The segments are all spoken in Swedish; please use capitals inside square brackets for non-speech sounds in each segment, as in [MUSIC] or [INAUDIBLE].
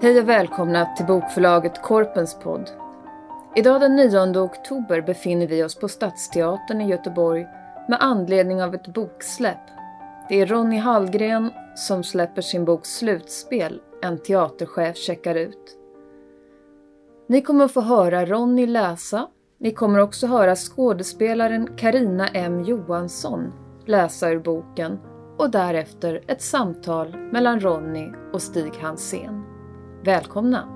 Hej och välkomna till bokförlaget Korpens podd. Idag den 9 oktober befinner vi oss på Stadsteatern i Göteborg med anledning av ett boksläpp. Det är Ronny Hallgren som släpper sin bok Slutspel, en teaterchef checkar ut. Ni kommer att få höra Ronny läsa. Ni kommer också höra skådespelaren Karina M Johansson läsa ur boken och därefter ett samtal mellan Ronny och Stig Hansén. Välkomna!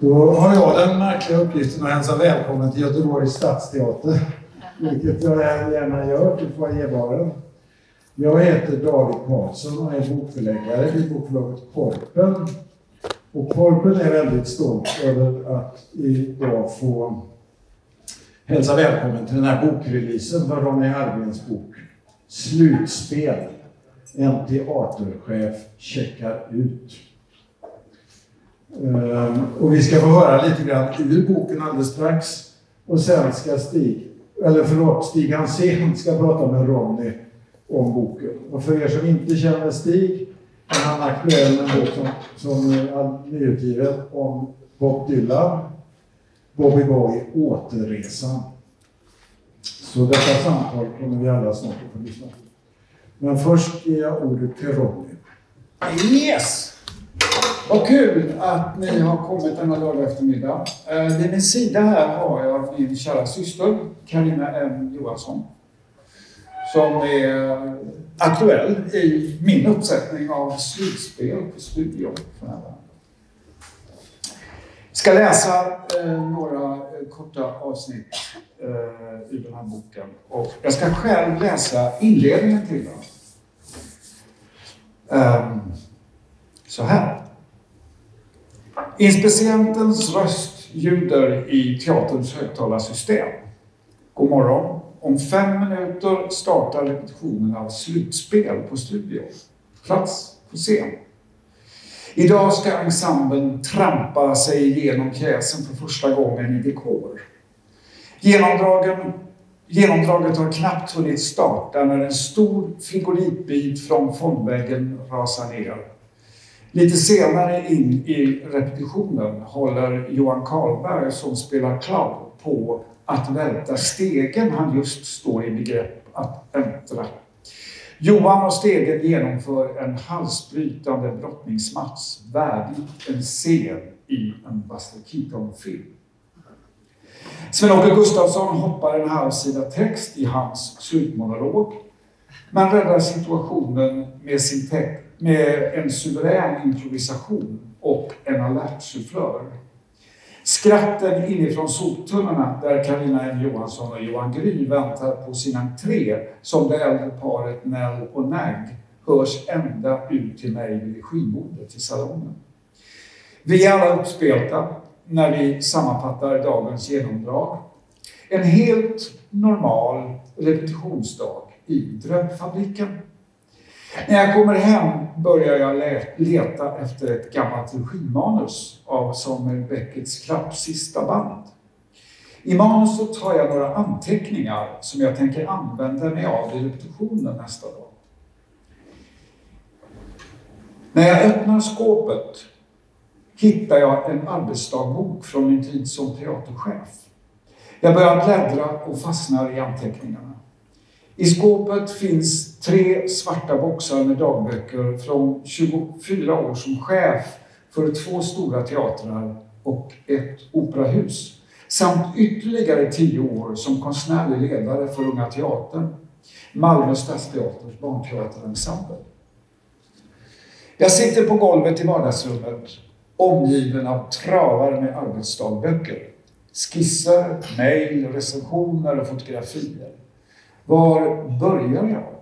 Då har jag den märkliga uppgiften att hälsa välkommen till Göteborgs stadsteater. Vilket jag gärna gör till foajébaren. Jag heter David Karlsson och är bokförläggare vid bokförlaget Korpen. Och Korpen är väldigt stolt över att idag få hälsa välkommen till den här bokreleasen för Ronny Hallgrens bok Slutspel. En teaterchef checkar ut. Ehm, och vi ska få höra lite grann ur boken alldeles strax. Och sen ska Stig, eller förlåt, Stig Hansén ska prata med Ronny om boken. Och för er som inte känner Stig är han aktuell med en bok som, som är nyutgiven om Bob Dylan, Bobby Boy, Återresan. Så detta samtal kommer vi alla snart att få lyssna på. Men först ger jag ordet till Ronny. Yes! Vad kul att ni har kommit denna lördag eftermiddag. Eh, vid min sida här har jag min kära syster Karina M Johansson. Som är aktuell i min uppsättning av slutspel på Studio för närvarande. Jag ska läsa eh, några eh, korta avsnitt eh, ur den här boken. Och jag ska själv läsa inledningen till den. Um, så här. Inspicientens röst ljuder i teaterns högtalarsystem. God morgon. Om fem minuter startar repetitionen av Slutspel på Studio. Plats på scen. Idag ska ensemblen trampa sig igenom pjäsen för första gången i dekor. Genomdragen, genomdraget har knappt hunnit starta när en stor frigolitbit från fondväggen rasar ner. Lite senare in i repetitionen håller Johan Karlberg som spelar clown på att välta stegen han just står i begrepp att äntra. Johan och Stegen genomför en halsbrytande brottningsmatch värdig en scen i en Buster Keaton-film. Sven-Åke Gustafsson hoppar en halv sida text i hans slutmonolog men räddar situationen med, sin med en suverän improvisation och en alert sufflör. Skratten inifrån soptunnorna där Carina M Johansson och Johan Gry väntar på sin entré som det äldre paret Nell och Nagg hörs ända ut till mig vid skivbordet i salongen. Vi är alla uppspelta när vi sammanfattar dagens genomdrag. En helt normal repetitionsdag i Drömfabriken. När jag kommer hem börjar jag leta efter ett gammalt regimanus av Samuel Becketts Klapps sista band. I manuset har jag några anteckningar som jag tänker använda mig av i repetitionen nästa dag. När jag öppnar skåpet hittar jag en arbetsdagbok från min tid som teaterchef. Jag börjar bläddra och fastnar i anteckningarna. I skåpet finns tre svarta boxar med dagböcker från 24 år som chef för två stora teatrar och ett operahus samt ytterligare tio år som konstnärlig ledare för Unga Teatern, Malmö Stadsteaters barnteaterensemble. Jag sitter på golvet i vardagsrummet omgiven av travar med arbetsdagböcker. Skisser, mejl, recensioner och fotografier. Var börjar jag?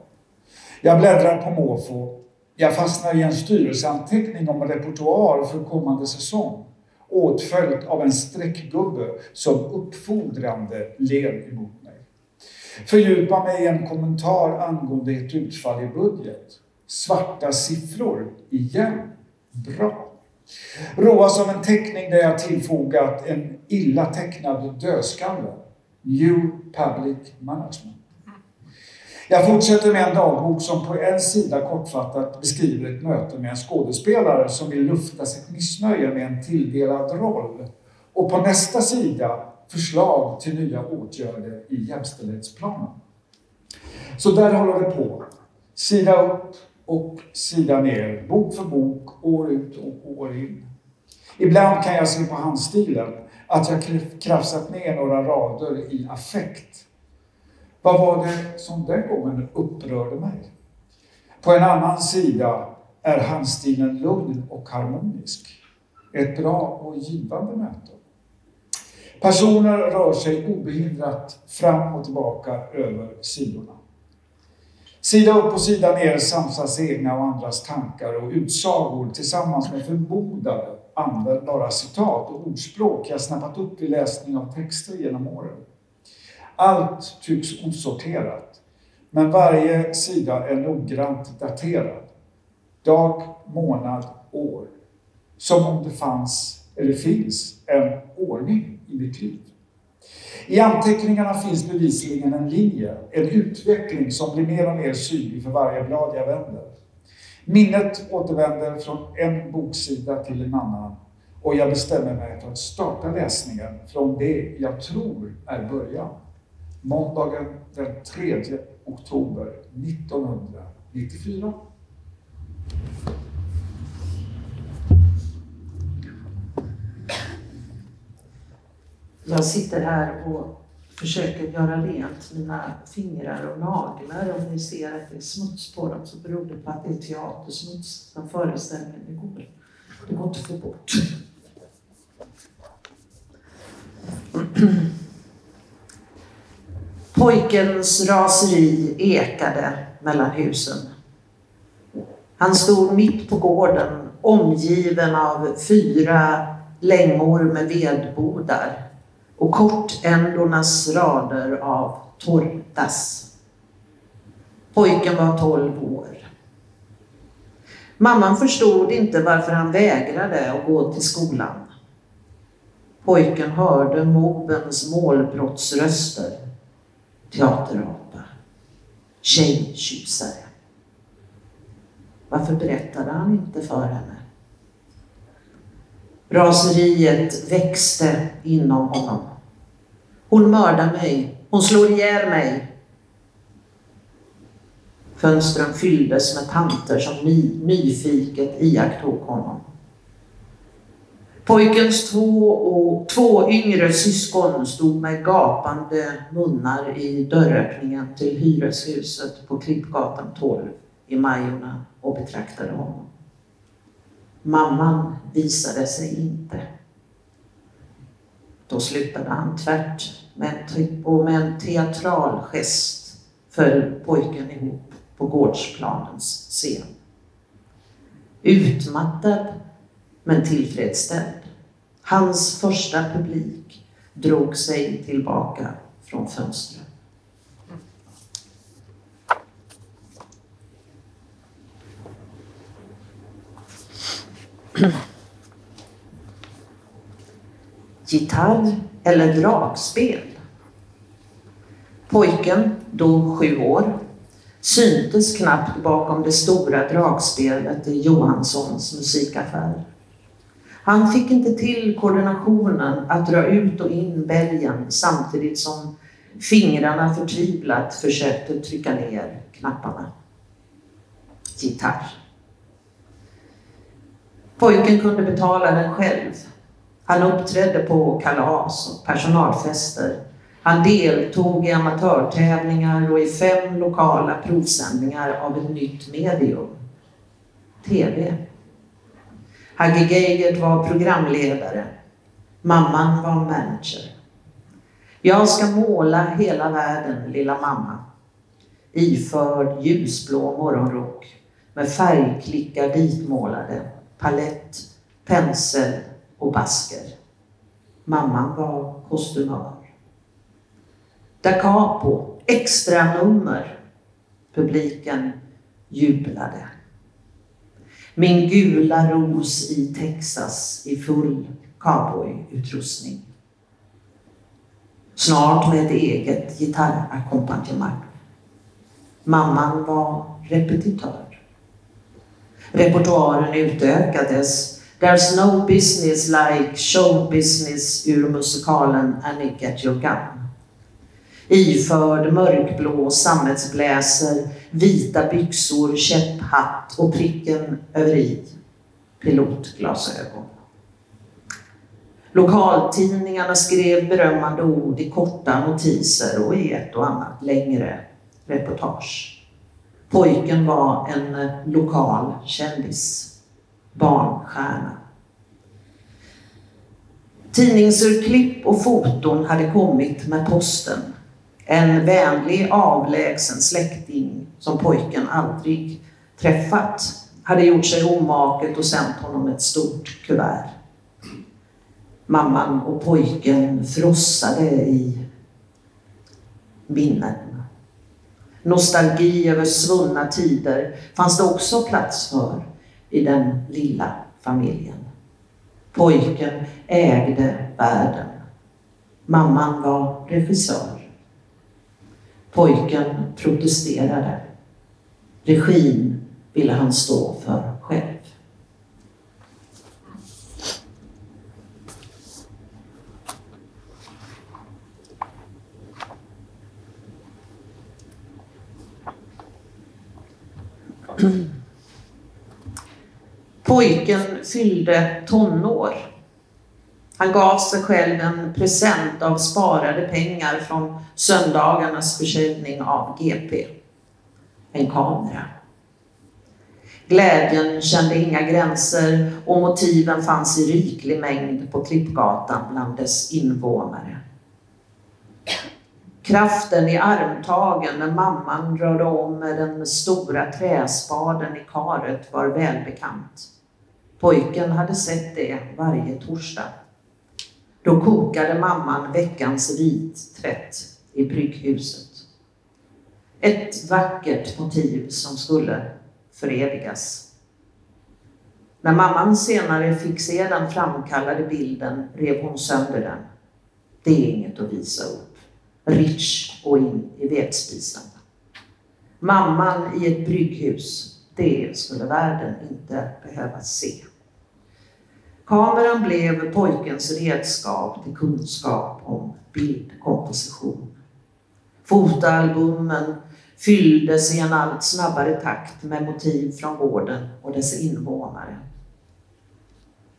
Jag bläddrar på måfå. Jag fastnar i en styrelseanteckning om repertoar för kommande säsong åtföljt av en streckgubbe som uppfordrande ler emot mig. Fördjupa mig i en kommentar angående ett utfall i budget. Svarta siffror igen. Bra. Roas av en teckning där jag tillfogat en illa tecknad dödskalle. New Public Management. Jag fortsätter med en dagbok som på en sida kortfattat beskriver ett möte med en skådespelare som vill lufta sitt missnöje med en tilldelad roll. Och på nästa sida förslag till nya åtgärder i jämställdhetsplanen. Så där håller det på. Sida upp och sida ner, bok för bok, år ut och år in. Ibland kan jag se på handstilen att jag krafsat ner några rader i affekt. Vad var det som den gången upprörde mig? På en annan sida är handstilen lugn och harmonisk. Ett bra och givande möte. Personer rör sig obehindrat fram och tillbaka över sidorna. Sida upp och sida ner samsas egna och andras tankar och utsagor tillsammans med förmodade användbara citat och ordspråk jag snappat upp vid läsning av texter genom åren. Allt tycks osorterat, men varje sida är noggrant daterad. Dag, månad, år. Som om det fanns, eller finns, en ordning i mitt liv. I anteckningarna finns bevisligen en linje, en utveckling som blir mer och mer synlig för varje blad jag vänder. Minnet återvänder från en boksida till en annan och jag bestämmer mig för att starta läsningen från det jag tror är början. Måndagen den 3 oktober 1994. Jag sitter här och försöker göra rent mina fingrar och naglar. Om ni ser att det är smuts på dem så beror det på att det är teatersmuts från föreställningen igår. Det går inte att få bort. [CLEARS THROAT] Pojkens raseri ekade mellan husen. Han stod mitt på gården omgiven av fyra längor med vedbodar och kortändornas rader av tortas. Pojken var tolv år. Mamman förstod inte varför han vägrade att gå till skolan. Pojken hörde mobens målbrottsröster. Teaterapa. Tjejtjusare. Varför berättade han inte för henne? Raseriet växte inom honom. Hon mördar mig. Hon slår ihjäl mig. Fönstren fylldes med tanter som ny, nyfiket iakttog honom. Pojkens två, och, två yngre syskon stod med gapande munnar i dörröppningen till hyreshuset på Klippgatan 12 i Majorna och betraktade honom. Mamman visade sig inte. Då slutade han tvärt och med en teatral gest föll pojken ihop på gårdsplanens scen. Utmattad men tillfredsställd. Hans första publik drog sig tillbaka från fönstret. Gitarr eller dragspel? Pojken, då sju år, syntes knappt bakom det stora dragspelet i Johanssons musikaffär. Han fick inte till koordinationen att dra ut och in bälgen samtidigt som fingrarna förtvivlat försökte trycka ner knapparna. Gitarr. Pojken kunde betala den själv. Han uppträdde på kalas och personalfester. Han deltog i amatörtävlingar och i fem lokala provsändningar av ett nytt medium. TV. Hagge Geigert var programledare. Mamman var manager. Jag ska måla hela världen, lilla mamma. Iförd ljusblå morgonrock med färgklickar ditmålade palett, pensel och basker. Mamman var kostymör. Da capo, extra nummer. Publiken jublade. Min gula ros i Texas i full cowboyutrustning. Snart med ett eget gitarrackompanjemang. Mamman var repetitör. Repertoaren utökades. There's no business like show business ur musikalen Annie Get Your Gun. Iförd mörkblå sammetsbläser, vita byxor, käpphatt och pricken över i pilotglasögon. Lokaltidningarna skrev berömmande ord i korta notiser och i ett och annat längre reportage. Pojken var en lokal kändis, barnstjärna. Tidningsurklipp och foton hade kommit med posten. En vänlig avlägsen släkting som pojken aldrig träffat hade gjort sig omaket och sänt honom ett stort kuvert. Mamman och pojken frossade i minnen. Nostalgi över svunna tider fanns det också plats för i den lilla familjen. Pojken ägde världen. Mamman var regissör. Pojken protesterade. Regin ville han stå för själv. Pojken fyllde tonår. Han gav sig själv en present av sparade pengar från söndagarnas försäljning av GP. En kamera. Glädjen kände inga gränser och motiven fanns i riklig mängd på Klippgatan bland dess invånare. Kraften i armtagen när mamman rörde om med den stora träspaden i karet var välbekant. Pojken hade sett det varje torsdag. Då kokade mamman veckans vittvätt i brygghuset. Ett vackert motiv som skulle förevigas. När mamman senare fick se den framkallade bilden rev hon sönder den. Det är inget att visa upp. Rich och in i vedspisen. Mamman i ett brygghus, det skulle världen inte behöva se. Kameran blev pojkens redskap till kunskap om bildkomposition. Fotoalbumen fylldes i en allt snabbare takt med motiv från gården och dess invånare.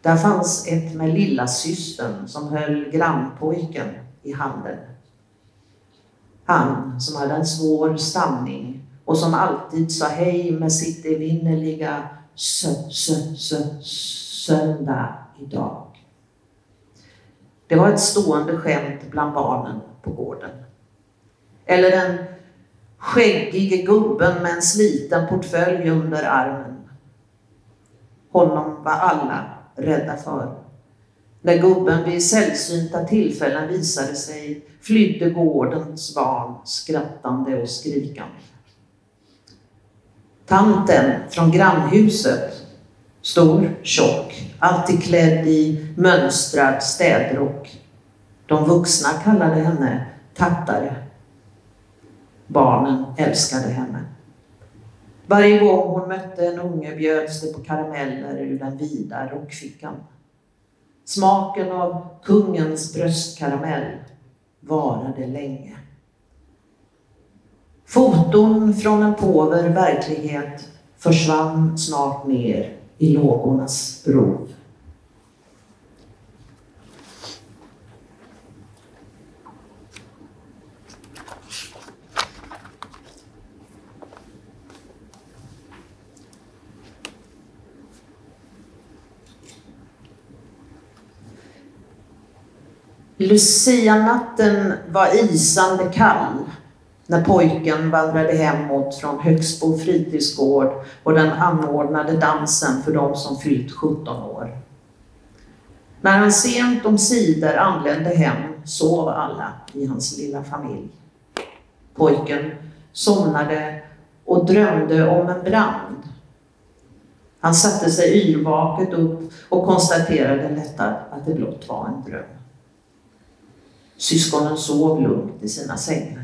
Där fanns ett med lilla systern som höll grannpojken i handen. Han som hade en svår stamning och som alltid sa hej med sitt evinnerliga sö, sö, sö, söndag idag. Det var ett stående skämt bland barnen på gården. Eller den skäggige gubben med en sliten portfölj under armen. Honom var alla rädda för. När gubben vid sällsynta tillfällen visade sig flydde gårdens barn skrattande och skrikande. Tanten från grannhuset, stor, tjock, alltid klädd i mönstrad städrock. De vuxna kallade henne tattare. Barnen älskade henne. Varje gång hon mötte en unge bjöds det på karameller ur den vida rockfickan. Smaken av kungens bröstkaramell varade länge. Foton från en påver verklighet försvann snart ner i lågornas rov. Lucianatten var isande kall när pojken vandrade hemåt från Högsbo fritidsgård och den anordnade dansen för de som fyllt 17 år. När han sent om sidor anlände hem sov alla i hans lilla familj. Pojken somnade och drömde om en brand. Han satte sig yrvaket upp och konstaterade lättad att det blott var en dröm. Syskonen sov lugnt i sina sängar.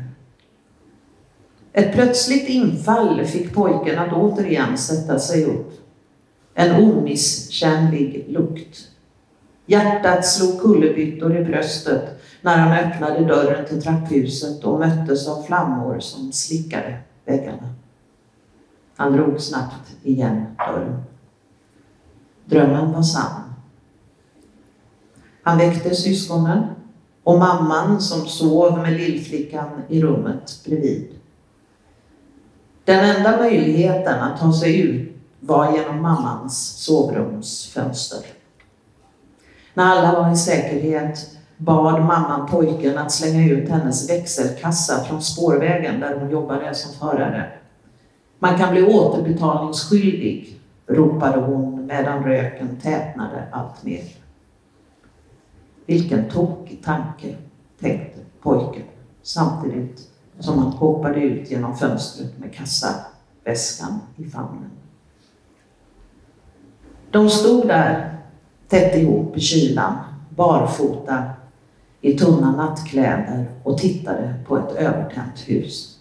Ett plötsligt infall fick pojken att återigen sätta sig upp. En omisskännlig lukt. Hjärtat slog kullerbyttor i bröstet när han öppnade dörren till trapphuset och möttes av flammor som slickade väggarna. Han drog snabbt igen dörren. Drömmen var sann. Han väckte syskonen och mamman som sov med lillflickan i rummet bredvid. Den enda möjligheten att ta sig ut var genom mammans sovrumsfönster. När alla var i säkerhet bad mamman pojken att slänga ut hennes växelkassa från spårvägen där hon jobbade som förare. Man kan bli återbetalningsskyldig, ropade hon medan röken tätnade allt mer. Vilken tokig tanke, tänkte pojken samtidigt som han hoppade ut genom fönstret med kassaväskan i famnen. De stod där tätt ihop i kylan, barfota i tunna nattkläder och tittade på ett övertänt hus.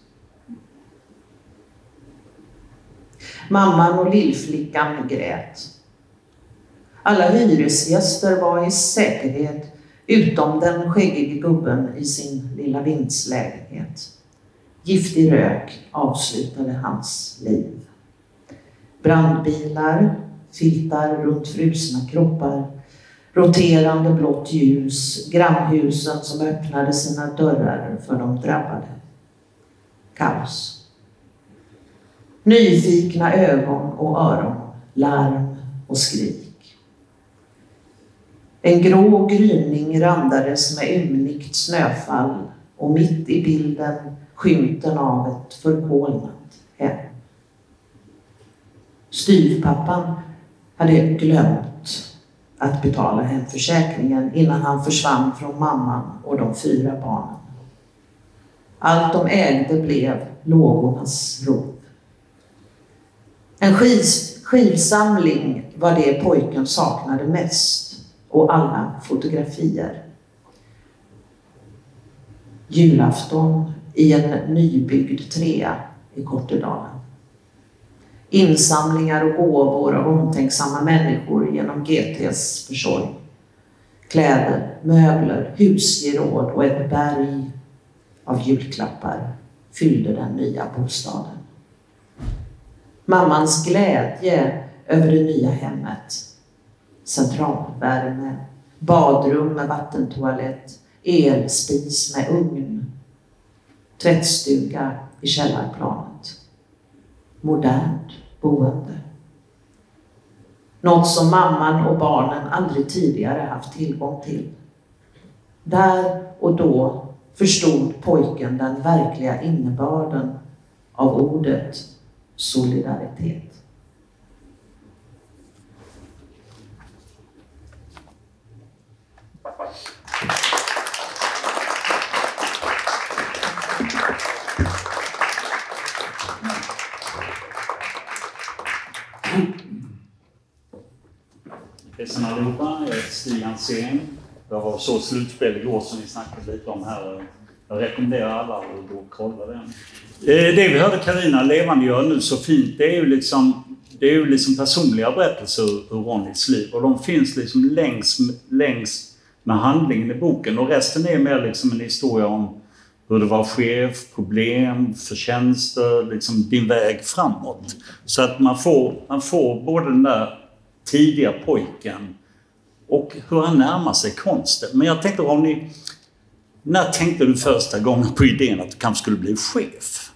Mamman och lillflickan grät. Alla hyresgäster var i säkerhet utom den skäggige gubben i sin lilla vindslägenhet. Giftig rök avslutade hans liv. Brandbilar, filtar runt frusna kroppar, roterande blått ljus, grannhusen som öppnade sina dörrar för de drabbade. Kaos. Nyfikna ögon och öron, larm och skrik. En grå gryning randades med ymnigt snöfall och mitt i bilden skymten av ett förkolnat hem. Styvpappan hade glömt att betala hemförsäkringen innan han försvann från mamman och de fyra barnen. Allt de ägde blev lågornas rov. En skivsamling var det pojken saknade mest och alla fotografier. Julafton i en nybyggd trea i Kortedalen. Insamlingar och gåvor av omtänksamma människor genom GTs försorg. Kläder, möbler, husgeråd och ett berg av julklappar fyllde den nya bostaden. Mammans glädje över det nya hemmet. Centralvärme, badrum med vattentoalett, elspis med ugn, tvättstuga i källarplanet. Modernt boende. Något som mamman och barnen aldrig tidigare haft tillgång till. Där och då förstod pojken den verkliga innebörden av ordet solidaritet. Allihopa, jag heter Stig Hansén. Jag var så slutspel igår som vi snackade lite om här. Jag rekommenderar alla att gå och kolla den. Eh, det vi hörde Karina levandegöra nu så fint, det är ju liksom, det är ju liksom personliga berättelser ur Ronnys liv. Och de finns liksom längs, längs med handlingen i boken. Och resten är mer liksom en historia om hur det var chef, problem, förtjänster, liksom din väg framåt. Så att man får, man får både den där tidiga pojken och hur han närmar sig konsten. Men jag tänkte Ronny, när tänkte du första gången på idén att du kanske skulle bli chef?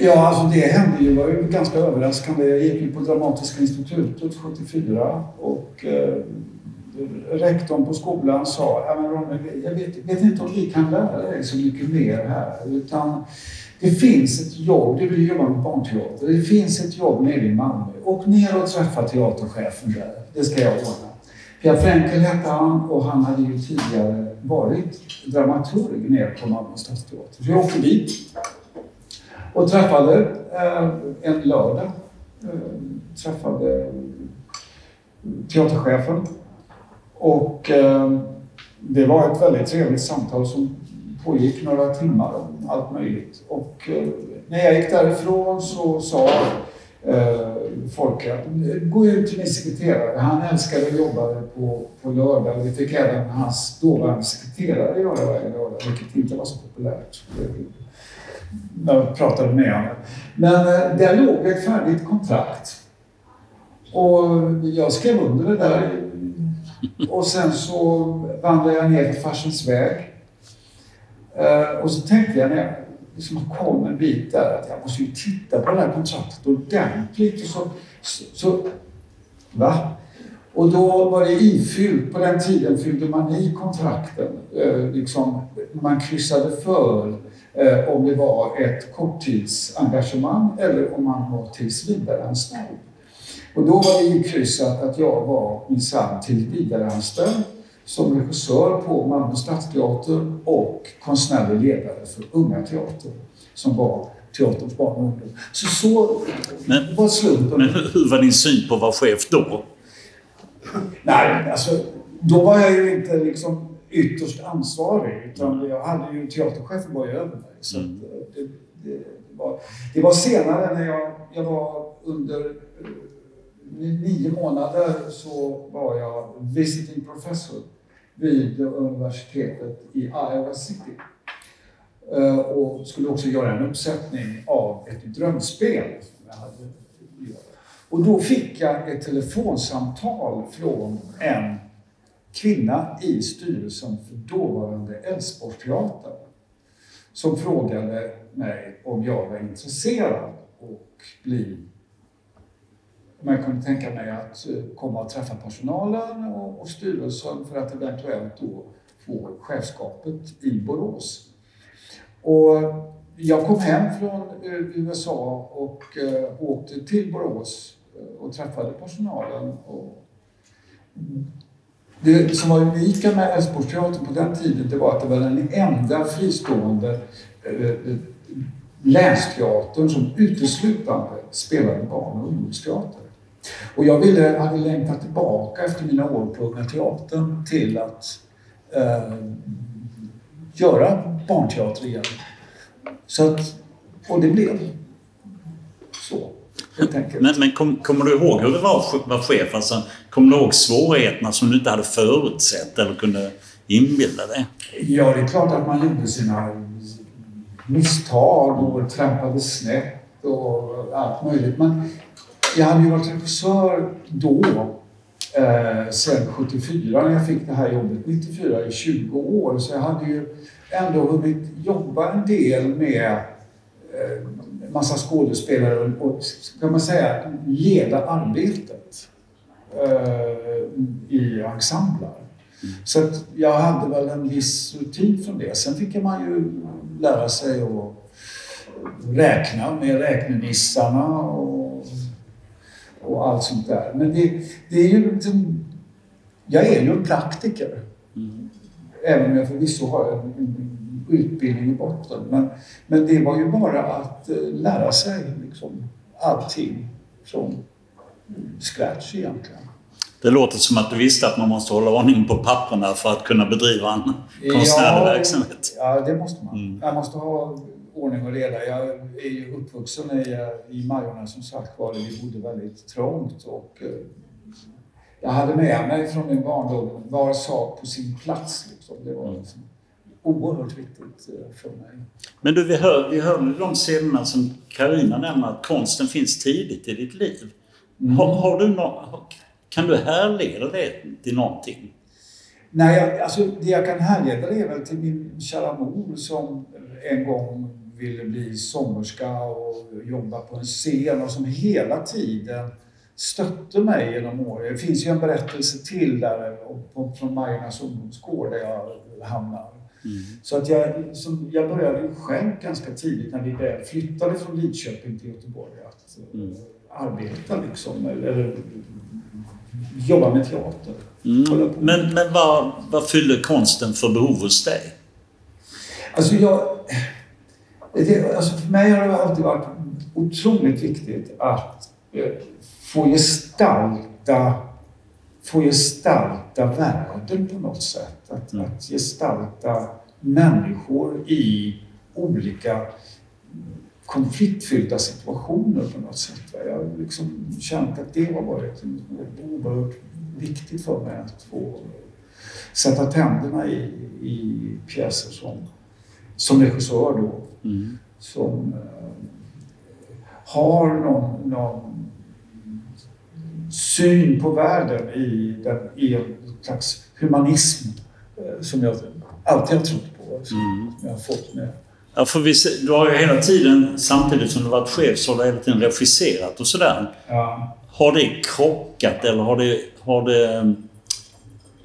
Ja, alltså det hände ju, var ju ganska överraskande. Jag gick ju på Dramatiska institutet 74 och eh, rektorn på skolan sa, ja, men Ronny, jag vet, vet, inte om vi kan lära dig så mycket mer här. Utan det finns ett jobb, det vill jobba med barnteater, det finns ett jobb nere i Malmö. Åk ner och träffa teaterchefen där, det ska jag ordna. Pierre Frenkel hette han och han hade ju tidigare varit dramaturg nere på Malmö stadsteater. Så jag åkte dit och träffade eh, en lördag. Eh, träffade teaterchefen och eh, det var ett väldigt trevligt samtal som pågick några timmar allt möjligt. Och eh, när jag gick därifrån så sa eh, folk att gå ut till min sekreterare. Han älskade att jobba på, på lördag. Det fick även hans dåvarande sekreterare göra varje lördag, vilket inte var så populärt när jag pratade med honom. Men eh, där låg ett färdigt kontrakt. Och jag skrev under det där. Och sen så vandrade jag ner på farsens väg. Eh, och så tänkte jag när jag liksom kom en bit där att jag måste ju titta på det här kontraktet ordentligt. Och så, så, så, va? Och då var det ifyllt. På den tiden fyllde man i kontrakten. Eh, liksom, man kryssade för eh, om det var ett korttidsengagemang eller om man var tillsvidareanställd. Och då var det ikryssat att jag var minsann tillsvidareanställd som regissör på Malmö Stadsteater och konstnärlig ledare för Unga Teater som var teaterns barn och ungdom. Så så men, var slumpen. Men hur var din syn på att vara chef då? Nej, alltså då var jag ju inte liksom ytterst ansvarig utan jag hade ju teaterchefen var ju över mig. Så mm. det, det, var, det var senare när jag, jag var under eh, nio månader så var jag visiting professor vid universitetet i Iowa City. Eh, och skulle också göra en uppsättning av ett drömspel. Och då fick jag ett telefonsamtal från en kvinna i styrelsen för dåvarande Älvsborgsteatern som frågade mig om jag var intresserad och bli man kunde tänka mig att eh, komma och träffa personalen och, och styrelsen för att eventuellt då få chefskapet i Borås. Och jag kom hem från eh, USA och eh, åkte till Borås och träffade personalen. Och det som var unika med Älvsborgsteatern på den tiden det var att det var den enda fristående länsteatern som uteslutande spelade barn och ungdomsteater. Och jag ville, hade längtat tillbaka efter mina år på Unga Teatern till att eh, göra barnteater igen. Så att, och det blev så. Men, men kom, kommer du ihåg hur det var att vara chef? Alltså, kommer du ihåg svårigheterna som du inte hade förutsett eller kunde inbilda dig? Ja, det är klart att man gjorde sina misstag och trampade snett och allt möjligt. Men jag hade ju varit regissör då, eh, sen 74 när jag fick det här jobbet, 94 i 20 år. Så jag hade ju ändå hunnit jobba en del med eh, massa skådespelare och, och kan man säga leda arbetet eh, i ensembler. Mm. Så att jag hade väl en viss rutin från det. Sen fick man ju lära sig att räkna med räknenissarna och och allt sånt där. Men det, det är ju liksom, jag är ju en praktiker. Mm. Även om jag förvisso har en, utbildning i botten. Men, men det var ju bara att uh, lära sig liksom, allting från scratch egentligen. Det låter som att du visste att man måste hålla ordning på papperna för att kunna bedriva en konstnärlig ja, verksamhet. Ja, det måste man. Mm. Jag måste ha ordning och reda. Jag är ju uppvuxen i, i Majorna som sagt var. Vi bodde väldigt trångt och eh, jag hade med mig från min barndom var sak på sin plats. Liksom. Det var mm. liksom oerhört viktigt eh, för mig. Men du, vi hör, vi hör de scenerna som Karina nämner att konsten finns tidigt i ditt liv. Mm. Har, har, du no kan du härleda det till någonting? Nej, jag, alltså det jag kan härleda det är väl till min kära mor som en gång ville bli sångerska och jobba på en scen och som hela tiden stötte mig genom åren. Det finns ju en berättelse till där från Majornas ungdomsgård där jag hamnar. Mm. Så att jag, som, jag började själv ganska tidigt när vi väl flyttade från Lidköping till Göteborg att eh, mm. arbeta liksom, eller jobba med teater. Mm. Men, men vad, vad fyller konsten för behov hos dig? Alltså jag alltså för mig har det alltid varit otroligt viktigt att eh, få gestalta, få gestalta världen på något sätt. Att, mm. att gestalta människor i olika konfliktfyllda situationer på något sätt. Jag har liksom känt att det har varit oerhört viktigt för mig att få sätta tänderna i, i pjäser som, som regissör då. Mm. Som eh, har någon, någon syn på världen i, den, i en slags humanism eh, som jag alltid har trott på. Som, mm. jag har fått med. Ja, för vi, du har ju hela tiden, samtidigt som du varit chef, så har du hela tiden regisserat och sådär. Ja. Har det krockat eller har det, har det,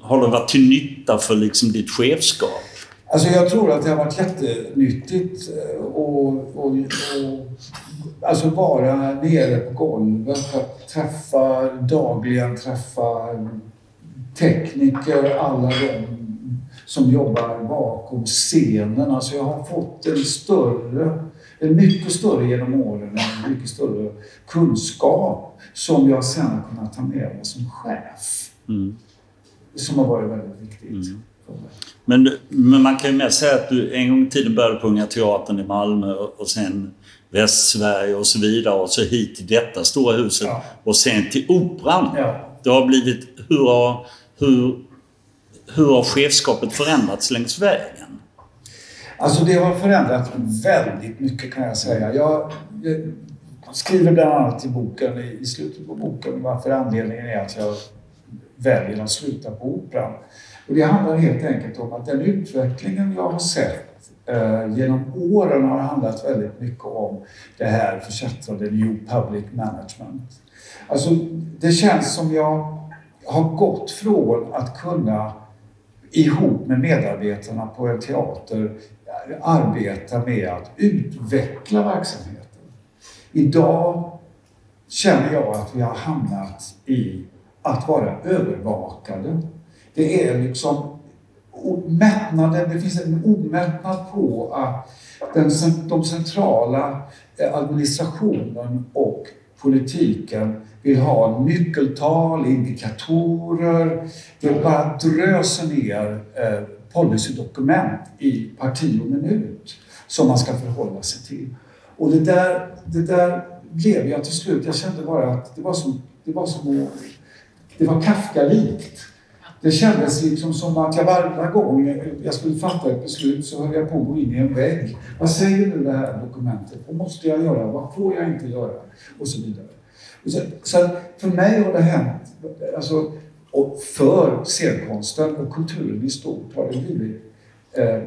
har det varit till nytta för liksom ditt chefskap? Alltså jag tror att det har varit jättenyttigt eh, och, och, och alltså vara nere på golvet, att träffa dagligen, träffa tekniker, alla de som jobbar bakom scenen. Alltså jag har fått en större, en mycket större genom åren, en mycket större kunskap som jag sen har kunnat ta med mig som chef. Mm. Som har varit väldigt viktigt. Mm. Men, men man kan ju mer säga att du en gång i tiden började på Unga Teatern i Malmö och sen Västsverige och så vidare och så hit till detta stora huset ja. och sen till Operan. Ja. Det har blivit... Hur har, hur, hur har chefskapet förändrats längs vägen? Alltså det har förändrats väldigt mycket kan jag säga. Jag, jag skriver bland annat i boken, i slutet på boken varför anledningen är att jag väljer att sluta på Operan. Och det handlar helt enkelt om att den utvecklingen jag har sett eh, genom åren har handlat väldigt mycket om det här förkättrade New Public Management. Alltså det känns som jag har gått från att kunna ihop med medarbetarna på en teater arbeta med att utveckla verksamheten. Idag känner jag att vi har hamnat i att vara övervakade. Det är liksom mättnaden, det finns en omättnad på att den, de centrala eh, administrationen och politiken vill ha nyckeltal, indikatorer. Det bara dröser ner eh, policydokument i parti och minut som man ska förhålla sig till. Och det där, det där blev jag till slut, jag kände bara att det var som, det var som det var Kafka-likt. Det kändes liksom som att jag varje gång jag skulle fatta ett beslut så höll jag på att gå in i en vägg. Vad säger nu det här dokumentet? Vad måste jag göra? Vad får jag inte göra? Och så vidare. Och så, så för mig har det hänt, alltså, och för scenkonsten och kulturen i stort har det blivit eh,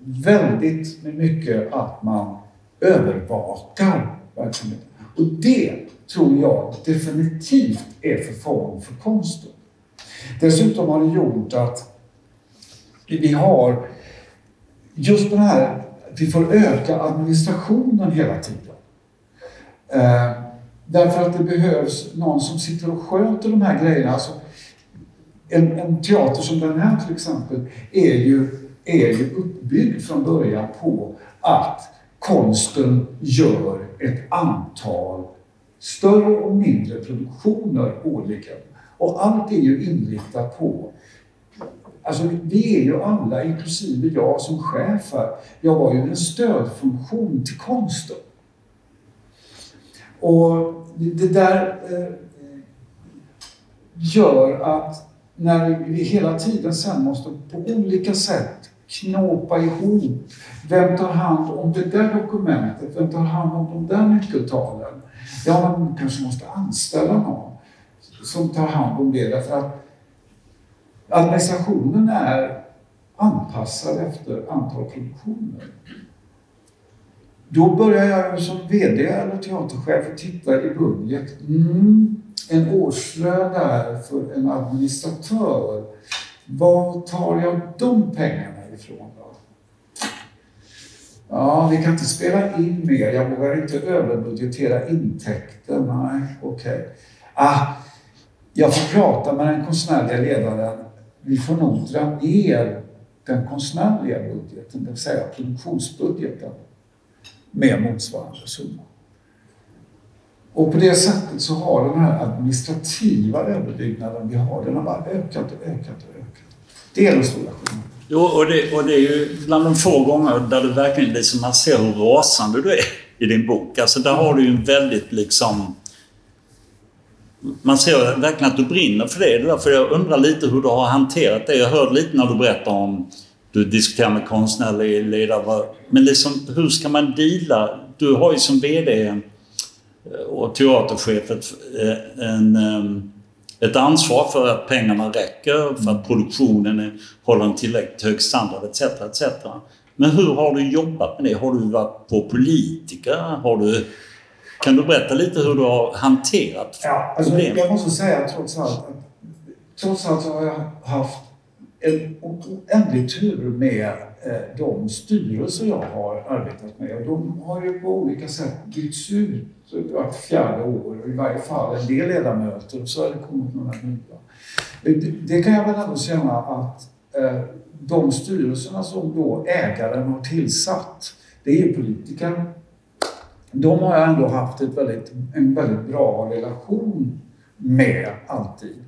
väldigt mycket att man övervakar verksamheten. Och det tror jag definitivt är för form för konsten. Dessutom har det gjort att vi har just den här, vi får öka administrationen hela tiden. Eh, därför att det behövs någon som sitter och sköter de här grejerna. Alltså, en, en teater som den här till exempel är ju, är ju uppbyggd från början på att konsten gör ett antal större och mindre produktioner årligen. Och allt är ju inriktat på Alltså, vi är ju alla, inklusive jag som chef här, jag var ju en stödfunktion till konsten. Och det där eh, gör att när vi hela tiden sen måste på olika sätt knåpa ihop. Vem tar hand om det där dokumentet? Vem tar hand om de där nyckeltalen? Ja, man kanske måste anställa någon som tar hand om det därför att administrationen är anpassad efter antal produktioner. Då börjar jag som VD eller teaterchef att titta i budget. Mm, en årslön där för en administratör. Var tar jag de pengarna ifrån då? Ja, vi kan inte spela in mer. Jag vågar inte överbudgetera intäkter. Nej, okej. Okay. Ah, jag får prata med den konstnärliga ledaren. Vi får nog dra ner den konstnärliga budgeten, det vill säga produktionsbudgeten, med motsvarande summa. Och på det sättet så har den här administrativa överbyggnaden vi har, den har bara ökat och ökat och ökat. Det är den stora skillnaden. Jo, och det, och det är ju bland de få gånger där du verkligen liksom, man ser hur rasande du är i din bok. Alltså där har du ju en väldigt liksom... Man ser verkligen att du brinner för det. Därför jag undrar lite hur du har hanterat det. Jag hörde lite när du berättade om du diskuterar med konstnärlig ledare. Men liksom, hur ska man deala? Du har ju som VD och teaterchef ett, eh, en, eh, ett ansvar för att pengarna räcker, för att produktionen håller en tillräckligt hög standard etc. etc. Men hur har du jobbat med det? Har du varit på politiker? Har du, kan du berätta lite hur du har hanterat ja, alltså, problemet? Jag måste säga trots allt att trots allt så har jag haft en oändlig tur med eh, de styrelser jag har arbetat med. De har ju på olika sätt bytts ut vart fjärde år, i varje fall en del ledamöter, och så har det kommit några nya. Det kan jag väl ändå känna att eh, de styrelserna som då ägaren har tillsatt, det är politiker. De har jag ändå haft ett väldigt, en väldigt bra relation med alltid.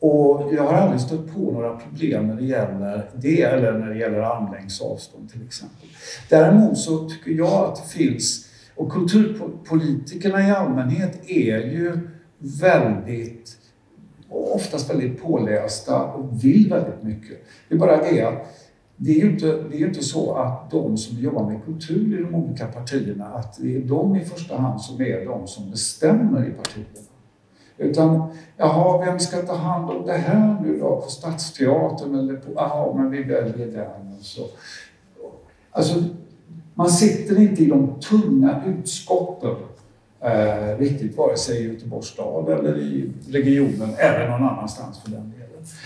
Och jag har aldrig stött på några problem när det gäller det eller när det gäller armlängds avstånd till exempel. Däremot så tycker jag att det finns, och kulturpolitikerna i allmänhet är ju väldigt, oftast väldigt pålästa och vill väldigt mycket. Det är bara det att det är ju inte, det är inte så att de som jobbar med kultur i de olika partierna, att det är de i första hand som är de som bestämmer i partierna. Utan, jaha, vem ska ta hand om det här nu då på Stadsteatern eller på, jaha, men vi väljer den och så. Alltså, man sitter inte i de tunga utskotten eh, riktigt, vare sig i Göteborgs stad eller i regionen eller någon annanstans för den delen.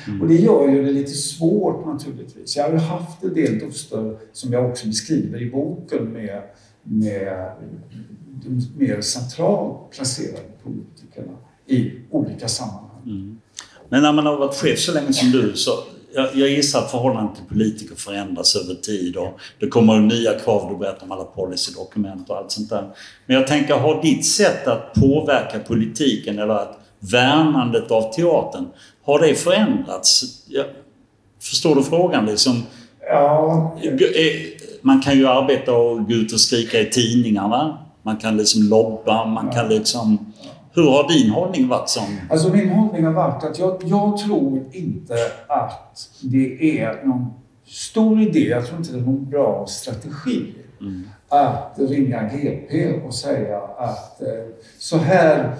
Mm. Och det gör ju det lite svårt naturligtvis. Jag har ju haft en del duster som jag också beskriver i boken med, med de mer centralt placerade politikerna i olika sammanhang. Mm. Men när man har varit chef så länge som du så jag, jag gissar att förhållandet till politiker förändras över tid och det kommer nya krav. Du berättar om alla policydokument och allt sånt där. Men jag tänker, har ditt sätt att påverka politiken eller att värnandet av teatern, har det förändrats? Jag, förstår du frågan? Liksom, ja. Man kan ju arbeta och gå ut och skrika i tidningarna. Man kan liksom lobba, man kan liksom hur har din hållning varit som... Alltså min hållning har varit att jag, jag tror inte att det är någon stor idé, jag tror inte det är någon bra strategi mm. att ringa GP och säga att eh, så här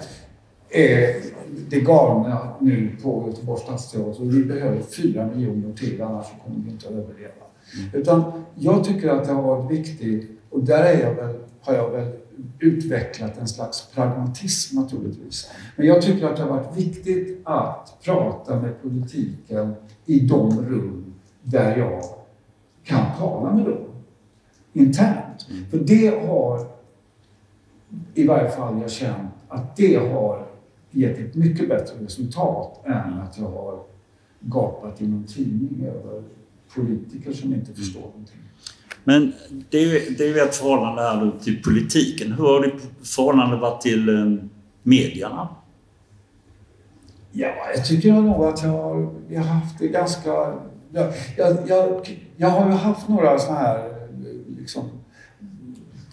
är det galna nu på Göteborgs stadsteater och vi behöver fyra miljoner till annars kommer vi inte att överleva. Mm. Utan jag tycker att det har varit viktigt och där är jag väl, har jag väl utvecklat en slags pragmatism naturligtvis. Men jag tycker att det har varit viktigt att prata med politiken i de rum där jag kan tala med dem internt. Mm. För det har, i varje fall jag känt, att det har gett ett mycket bättre resultat än att jag har gapat i någon tidning över politiker som inte förstår någonting. Men det är, ju, det är ju ett förhållande här till politiken. Hur har ditt förhållande varit till eh, medierna? Ja, jag tycker nog att jag, jag har haft det ganska... Jag, jag, jag, jag har ju haft några sådana här liksom,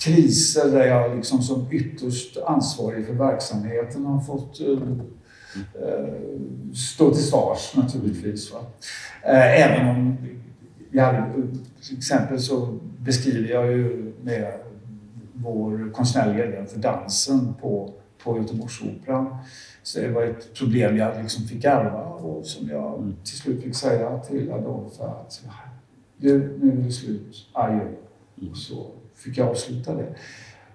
kriser där jag liksom som ytterst ansvarig för verksamheten har fått uh, stå till svars naturligtvis. Va? Uh, även om jag till exempel så beskriver jag ju med vår konstnärliga ledare för dansen på, på Göteborgsoperan. Så det var ett problem jag liksom fick ärva och som jag mm. till slut fick säga till Adolf att nu är det slut, adjö. Mm. Och så fick jag avsluta det.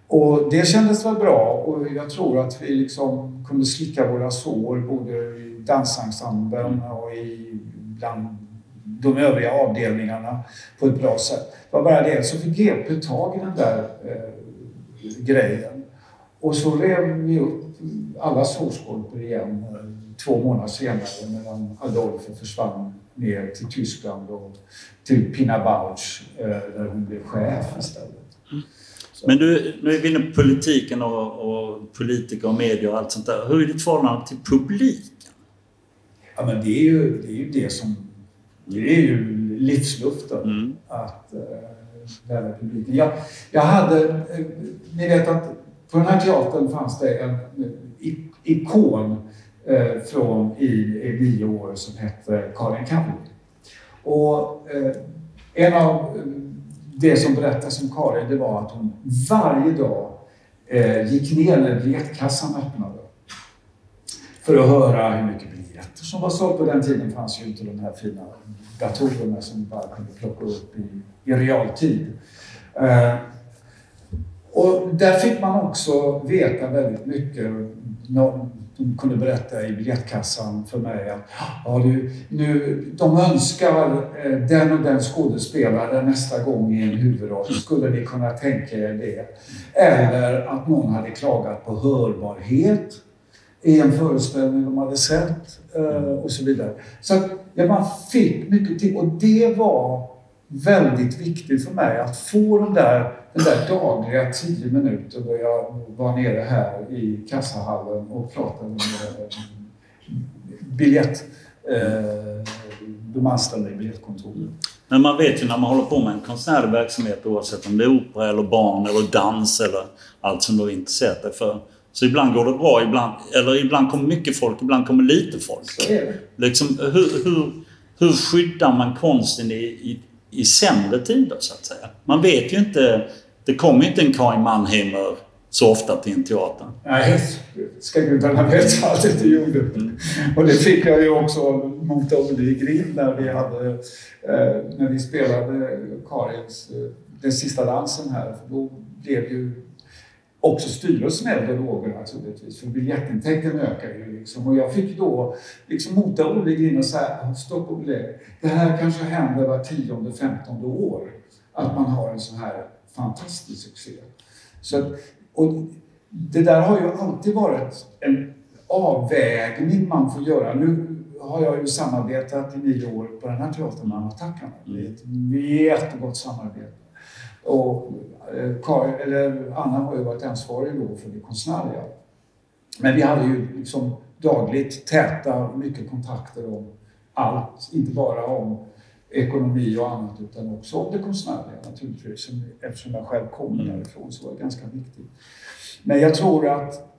Och det kändes väl bra och jag tror att vi liksom kunde slicka våra sår både i dansensemblen mm. och i, bland de övriga avdelningarna på ett bra sätt. Det var bara det, så fick GP tag i den där eh, grejen. Och så rev vi upp alla sårskorpor igen eh, två månader senare medan Adolfo försvann ner till Tyskland och till Pina Bausch eh, där hon blev chef istället. Men du, nu är vi inne på politiken och, och politiker och medier och allt sånt där. Hur är ditt förhållande till publiken? Ja, men det är ju det, är ju det som det är ju livsluften Mm. att uh, lära publiken. Jag, jag hade, eh, ni vet att på den här teatern fanns det en i- ikon eh, från i, i nio år som hette Karin Kalli. Och eh, en av eh, det som berättas om Karin det var att hon varje dag eh, gick ner när biljettkassan öppnade för att höra hur mycket biljetter som var sålt. På den tiden fanns ju inte de här fina datorerna som bara kunde plocka upp i, i realtid. Eh, och där fick man också veta väldigt mycket. Någon, de kunde berätta i biljettkassan för mig att ja, du, nu, de önskar eh, den och den skådespelaren nästa gång i en huvudroll. Skulle ni kunna tänka er det? Eller att någon hade klagat på hörbarhet i en föreställning de hade sett eh, och så vidare. Så att ja, man fick mycket till och det var väldigt viktigt för mig att få de där, den där dagliga tio minuter då jag var nere här i kassahallen och pratade med eh, biljett, eh, de anställda i biljettkontoret. Men man vet ju när man håller på med en konstnärlig verksamhet oavsett om det är opera eller barn eller dans eller allt som du har intresserat dig för. Så ibland går det bra, ibland, eller ibland kommer mycket folk, ibland kommer lite folk. Liksom, hur, hur, hur skyddar man konsten i, i, i sämre tider så att säga? Man vet ju inte. Det kommer ju inte en Karin Mannheimer så ofta till en teater. Nej, ska gudarna veta att det inte gjorde. Och det fick jag ju också mot Olle i grind när vi hade, eh, när vi spelade Karins, eh, den sista dansen här. För då blev ju också styrelsen äldre lågor naturligtvis, för biljettintäkten ökar ju liksom. Och jag fick då liksom mota Olle i grind och säga, stopp Olle, det här kanske händer var tionde, femtonde år. Att man har en sån här fantastisk succé. Så, att- och det där har ju alltid varit en avvägning man får göra. Nu har jag ju samarbetat i nio år på den här teatern med Attacken. Det är ett jättegott samarbete. Och eller Anna har ju varit ansvarig då för det konstnärliga. Men vi hade ju liksom dagligt täta, mycket kontakter om allt. Inte bara om ekonomi och annat utan också om det konstnärliga naturligtvis. Som- Eftersom jag själv kommer därifrån så var det ganska viktigt. Men jag tror att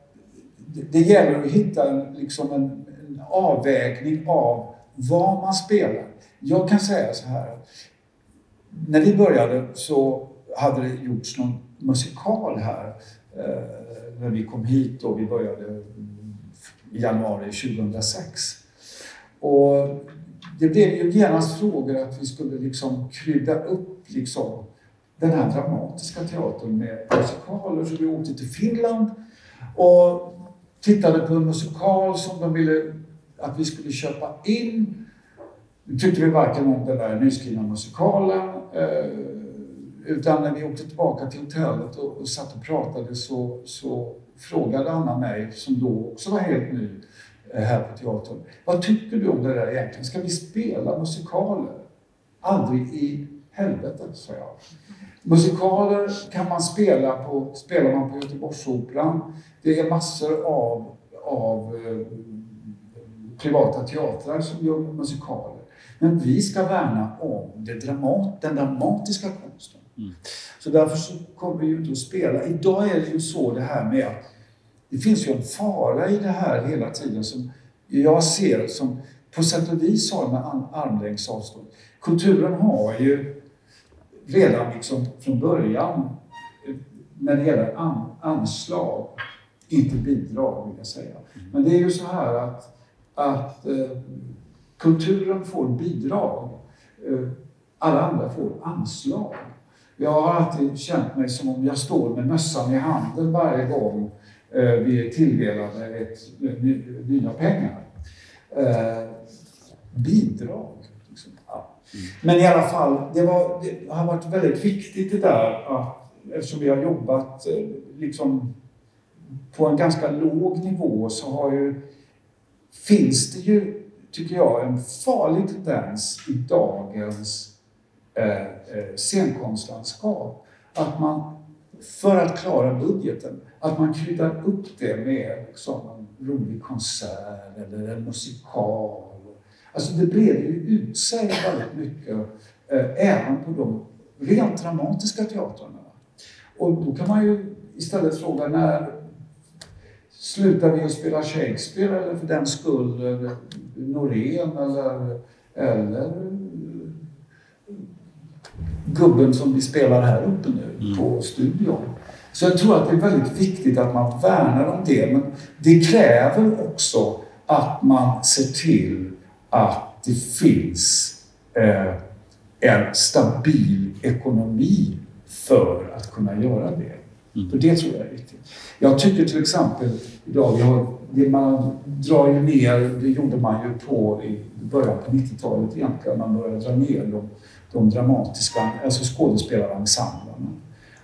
det, gäller att hitta en, liksom en, en avvägning av vad man spelar. Jag kan säga så här. När vi började så hade det gjorts någon musikal här eh, när vi kom hit och vi började i januari 2006. Och det blev ju genast frågor att vi skulle liksom krydda upp liksom den här dramatiska teatern med musikaler. Så vi åkte till Finland och tittade på en musikal som de ville att vi skulle köpa in. Nu tyckte vi varken om den där nyskrivna musikalen eh, utan när vi åkte tillbaka till hotellet och, och satt och pratade så, så frågade Anna mig, som då också var helt ny eh, här på teatern. Vad tycker du om det där egentligen? Ska vi spela musikaler? Aldrig i helvete, sa jag. Musikaler kan man spela på, spelar man på Göteborgsoperan. Det är massor av, av eh, privata teatrar som gör musikaler. Men vi ska värna om det dramat, den dramatiska konsten. Så därför så kommer vi ju inte att spela. Idag är det ju så det här med att det finns ju en fara i det här hela tiden som jag ser som på sätt och vis har med armlängds avstånd. Kulturen har ju redan liksom från början när det gäller an, anslag, inte bidrag vill jag säga. Men det är ju så här att, att eh, kulturen får bidrag, eh, alla andra får anslag. Jag har alltid känt mig som om jag står med mössan i handen varje gång eh, vi är tilldelade ett, ny, nya pengar. Eh, bidrag. Liksom. Ja. Men i alla fall, det, var, det har varit väldigt viktigt det där att eftersom vi har jobbat eh, liksom på en ganska låg nivå så har ju, finns det ju, tycker jag, en farlig tendens i dagens Eh, eh, scenkonstlandskap. Att man, för att klara budgeten, att man kryddar upp det med liksom en rolig konsert eller en musikal. Alltså det breder ju ut sig väldigt mycket eh, även på de rent dramatiska teatrarna. Och då kan man ju istället fråga när slutar vi att spela Shakespeare eller för den skull eh, Norén eller, eller gubben som vi spelar här uppe nu mm. på studion. Så jag tror att det är väldigt viktigt att man värnar om det. Men det kräver också att man ser till att det finns eh, en stabil ekonomi för att kunna göra det. Mm. För det tror jag är viktigt. Jag tycker till exempel idag, vi har, man drar ju ner, det gjorde man ju på i början på 90-talet egentligen, man började dra ner de, de dramatiska, alltså skådespelarensemblerna.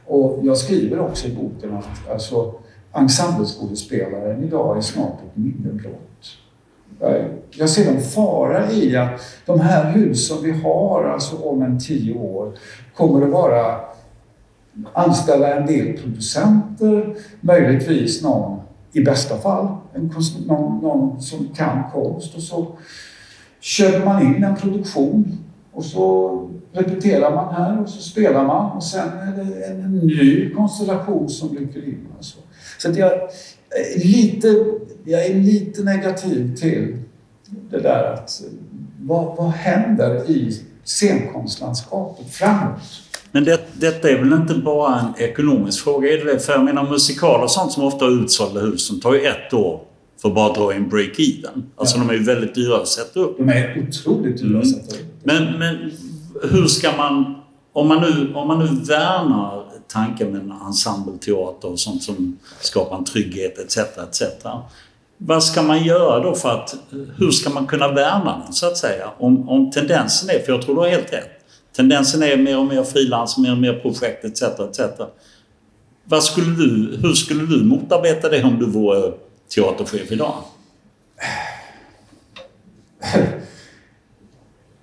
Och jag skriver också i boken att alltså, ensembleskådespelaren idag är snart ett minne blott. Jag ser en fara i att de här husen vi har alltså om en tio år kommer att vara anställa en del producenter, möjligtvis någon, i bästa fall, en, någon, någon som kan konst och så köper man in en produktion och så repeterar man här och så spelar man och sen är det en ny konstellation som rycker in. Så så att jag, är lite, jag är lite negativ till det där att vad, vad händer i scenkonstlandskapet framåt? Men det, detta är väl inte bara en ekonomisk fråga? Är det För jag menar musikaler och sånt som ofta har utsålda hus, som tar ju ett år för att bara dra in break-even. Alltså ja. de är ju väldigt dyra att sätta upp. De är otroligt dyra att sätta upp. Mm. Men, men hur ska man... Om man nu, om man nu värnar tanken med en ensembleteater och sånt som skapar en trygghet etc. etc. Vad ska man göra då för att... Hur ska man kunna värna den så att säga? Om, om tendensen är, för jag tror du har helt rätt, tendensen är mer och mer frilans, mer och mer projekt etc. etc. Vad skulle du, hur skulle du motarbeta det om du vore teaterchef idag? [SIGHS]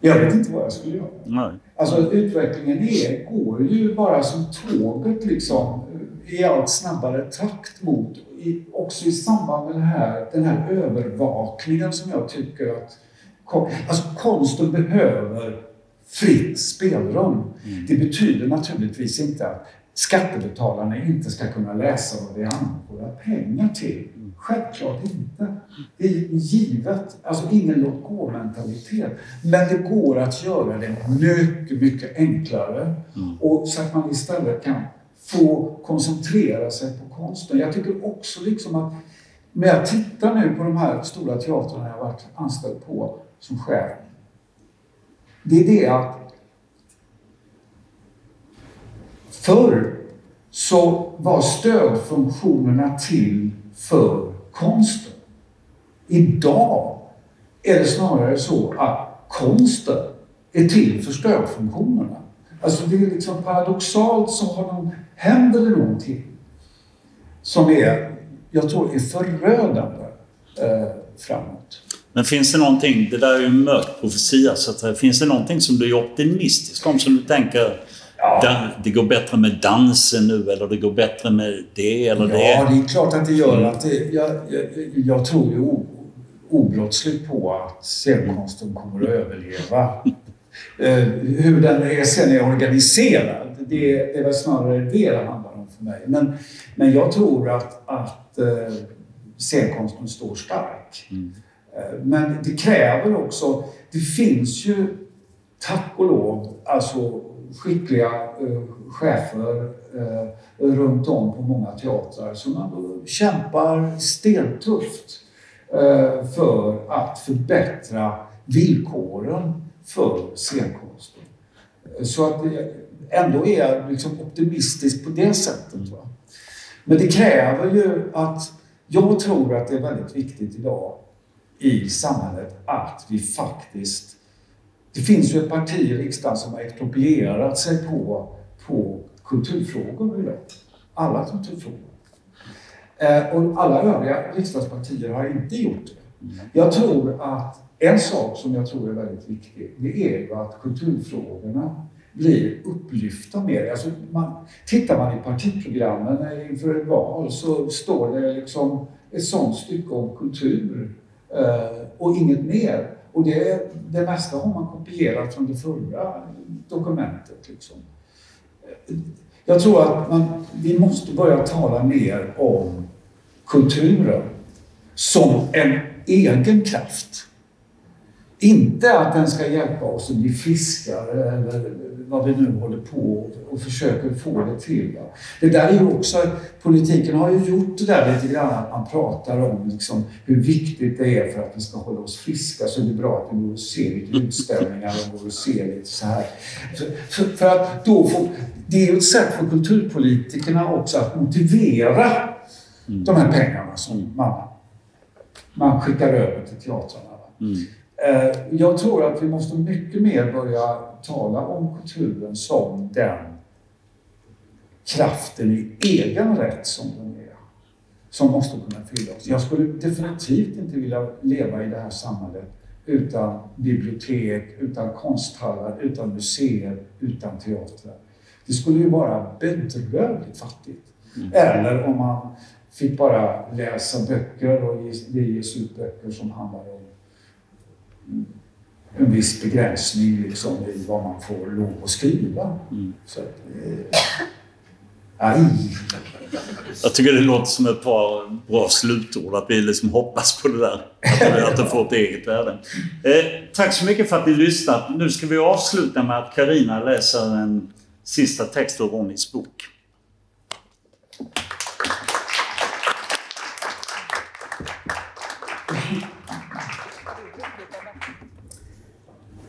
Jag vet inte vad jag skulle göra. Nej. Alltså utvecklingen är, går ju bara som tåget liksom i allt snabbare takt mot, i, också i samband med det här, den här övervakningen som jag tycker att Alltså konsten behöver fritt spelrum. Mm. Det betyder naturligtvis inte att skattebetalarna inte ska kunna läsa vad vi använder våra pengar till. Självklart inte. Det är givet. Alltså ingen låt-gå-mentalitet. Men det går att göra det mycket, mycket enklare. Mm. Och så att man istället kan få koncentrera sig på konsten. Jag tycker också liksom att när jag tittar nu på de här stora teatrarna jag varit anställd på som chef. Det är det att förr så var stödfunktionerna till för konsten. Idag är det snarare så att konsten är till för stödfunktionerna. Alltså det är liksom paradoxalt så har någon, händer det någonting som är, jag tror är förödande eh, framåt. Men finns det någonting, det där är ju en mörk profetia, så att, finns det någonting som du är optimistisk om som du tänker Ja. Det går bättre med dansen nu eller det går bättre med det eller ja, det. Ja, det är klart att det gör. Mm. Att det, jag, jag, jag tror ju obrottsligt på att scenkonsten kommer att överleva. [LAUGHS] Eh, hur den är, sen är organiserad, det, det är väl snarare det det handlar om för mig. Men, men jag tror att, att eh, scenkonsten står stark. Mm. Eh, men det kräver också, det finns ju tack och lov, alltså skickliga eh, chefer eh, runt om på många teatrar som ändå kämpar stentufft eh, för att förbättra villkoren för scenkonsten. Så att ändå är jag liksom optimistisk på det sättet. Va? Men det kräver ju att jag tror att det är väldigt viktigt idag i samhället att vi faktiskt det finns ju ett parti i riksdagen som har exproprierat sig på, på kulturfrågor idag. Alla kulturfrågor. Eh, och alla övriga riksdagspartier har inte gjort det. Jag tror att en sak som jag tror är väldigt viktig, det är ju att kulturfrågorna blir upplyfta mer. Alltså man, tittar man i partiprogrammen inför ett val så står det liksom ett sånt stycke om kultur eh, och inget mer. Och det, det mesta har man kopierat från det förra dokumentet. Liksom. Jag tror att man, vi måste börja tala mer om kulturen som en egen kraft. Inte att den ska hjälpa oss att bli friskare eller vad vi nu håller på och försöker få det till. Det där är ju också, politiken har ju gjort det där lite grann att man pratar om liksom hur viktigt det är för att vi ska hålla oss friska så det är bra att vi går och ser lite utställningar och går och ser lite så här. För, för, för att då få, det är ju ett sätt för kulturpolitikerna också att motivera mm. de här pengarna som man, man skickar över till teatrarna. Mm. Eh, jag tror att vi måste mycket mer börja tala om kulturen som den kraften i egen rätt som den är. Som måste kunna fylla oss. Jag skulle definitivt inte vilja leva i det här samhället utan bibliotek, utan konsthallar, utan museer, utan teatrar. Det skulle ju vara bedrövligt fattigt. Mm. Eller om man fick bara läsa böcker och det ges ut böcker som handlar om en viss begränsning liksom, i vad man får lov att skriva. Mm. Så, eh, aj. Jag tycker det låter som ett par bra slutord, att vi liksom hoppas på det där. Att, att det får ett eget värde. Eh, tack så mycket för att ni lyssnat. Nu ska vi avsluta med att Karina läser en sista text ur Ronnys bok.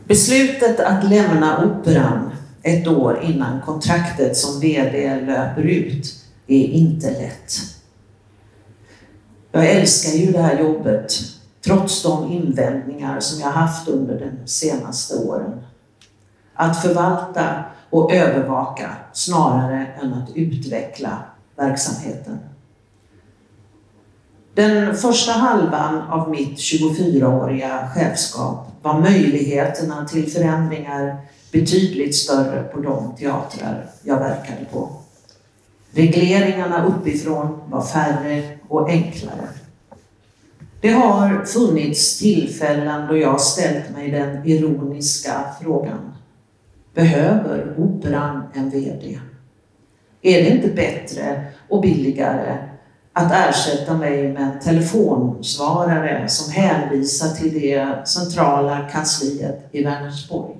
Beslutet att lämna Operan ett år innan kontraktet som VD löper ut är inte lätt. Jag älskar ju det här jobbet trots de invändningar som jag haft under de senaste åren. Att förvalta och övervaka snarare än att utveckla verksamheten. Den första halvan av mitt 24-åriga chefskap var möjligheterna till förändringar betydligt större på de teatrar jag verkade på. Regleringarna uppifrån var färre och enklare. Det har funnits tillfällen då jag ställt mig den ironiska frågan. Behöver Operan en VD? Är det inte bättre och billigare att ersätta mig med en telefonsvarare som hänvisar till det centrala kansliet i Vänersborg.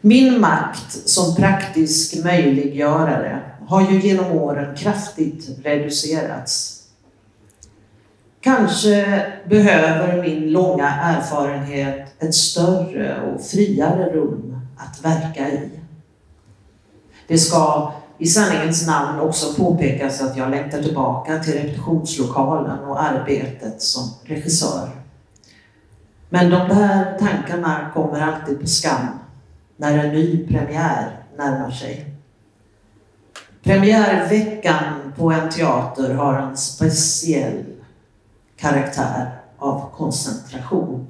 Min makt som praktisk möjliggörare har ju genom åren kraftigt reducerats. Kanske behöver min långa erfarenhet ett större och friare rum att verka i. Det ska i sanningens namn också påpekas att jag längtar tillbaka till repetitionslokalen och arbetet som regissör. Men de där tankarna kommer alltid på skam när en ny premiär närmar sig. Premiärveckan på en teater har en speciell karaktär av koncentration.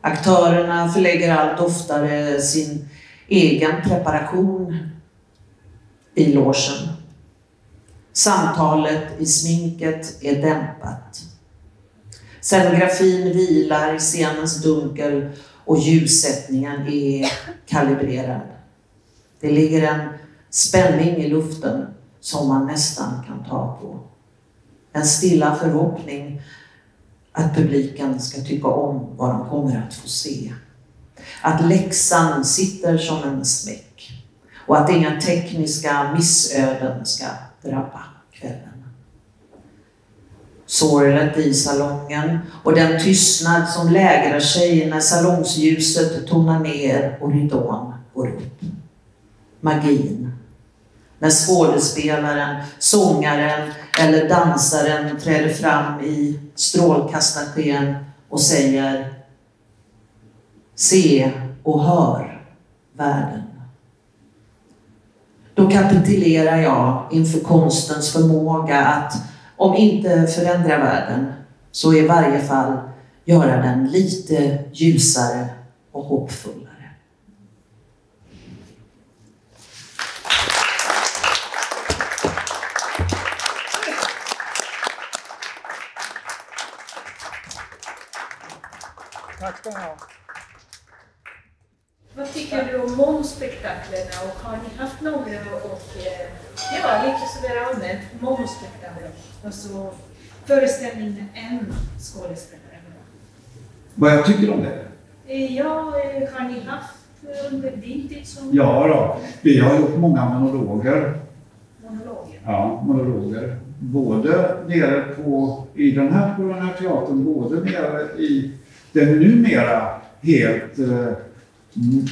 Aktörerna förlägger allt oftare sin egen preparation i logen. Samtalet i sminket är dämpat. Scenografin vilar i scenens dunkel och ljussättningen är kalibrerad. Det ligger en spänning i luften som man nästan kan ta på. En stilla förhoppning att publiken ska tycka om vad de kommer att få se. Att läxan sitter som en smäck och att inga tekniska missöden ska drabba kvällen. Sorlet i salongen och den tystnad som lägrar sig när salongsljuset tonar ner och ridån går upp. Magin. När skådespelaren, sångaren eller dansaren träder fram i strålkastarsken och säger Se och hör världen. Då kapitulerar jag inför konstens förmåga att, om inte förändra världen, så i varje fall göra den lite ljusare och hoppfullare. ska ni ha. Vad tycker du om monospektaklerna och har ni haft några och eh, ja, lite sådär allmänt monospektakler? Alltså föreställning med en skådespelare? Vad jag tycker om det? Eh, Ja, eh, har ni haft under din tid som Ja då, vi har gjort många monologer. monologer? Ja, monologer. Både nere på, i den här, på den här teatern, både nere i den numera helt eh,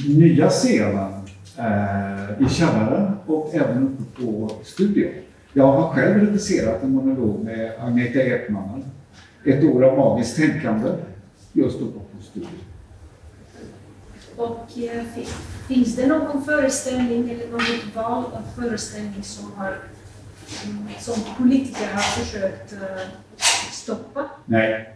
nya scenen eh, i källaren och även uppe på studion. Jag har själv regisserat en monolog med Agneta Ekman. Ett år av magiskt tänkande, just uppe på studion. Och eh, fi- finns det någon föreställning eller något val av föreställning som, har, mm, som politiker har försökt eh, stoppa? Nej.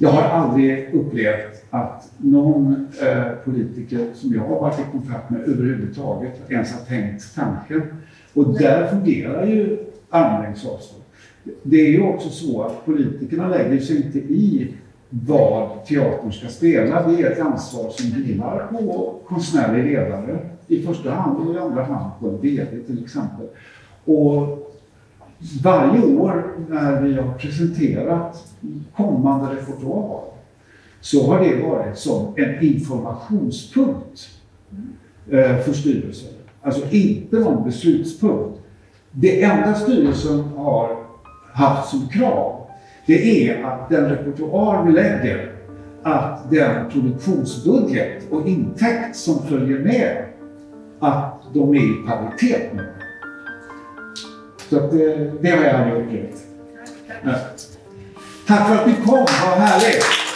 Jag har aldrig upplevt att någon eh, politiker som jag har varit i kontakt med överhuvudtaget ens har tänkt tanken. Och där fungerar ju armlängds avstånd. Det är ju också så att politikerna lägger sig inte i vad teatern ska spela. Det är ett ansvar som vilar på konstnärlig ledare i första hand och i andra hand på en VD till exempel. Och varje år när vi har presenterat kommande repertoar så har det varit som en informationspunkt eh, för styrelsen. Alltså inte någon beslutspunkt. Det enda styrelsen har haft som krav det är att den repertoar vi lägger, att den produktionsbudget och intäkt som följer med, att de är i paritet med. Så att det, det har jag aldrig upplevt. Tack för att ni kom, vad härligt!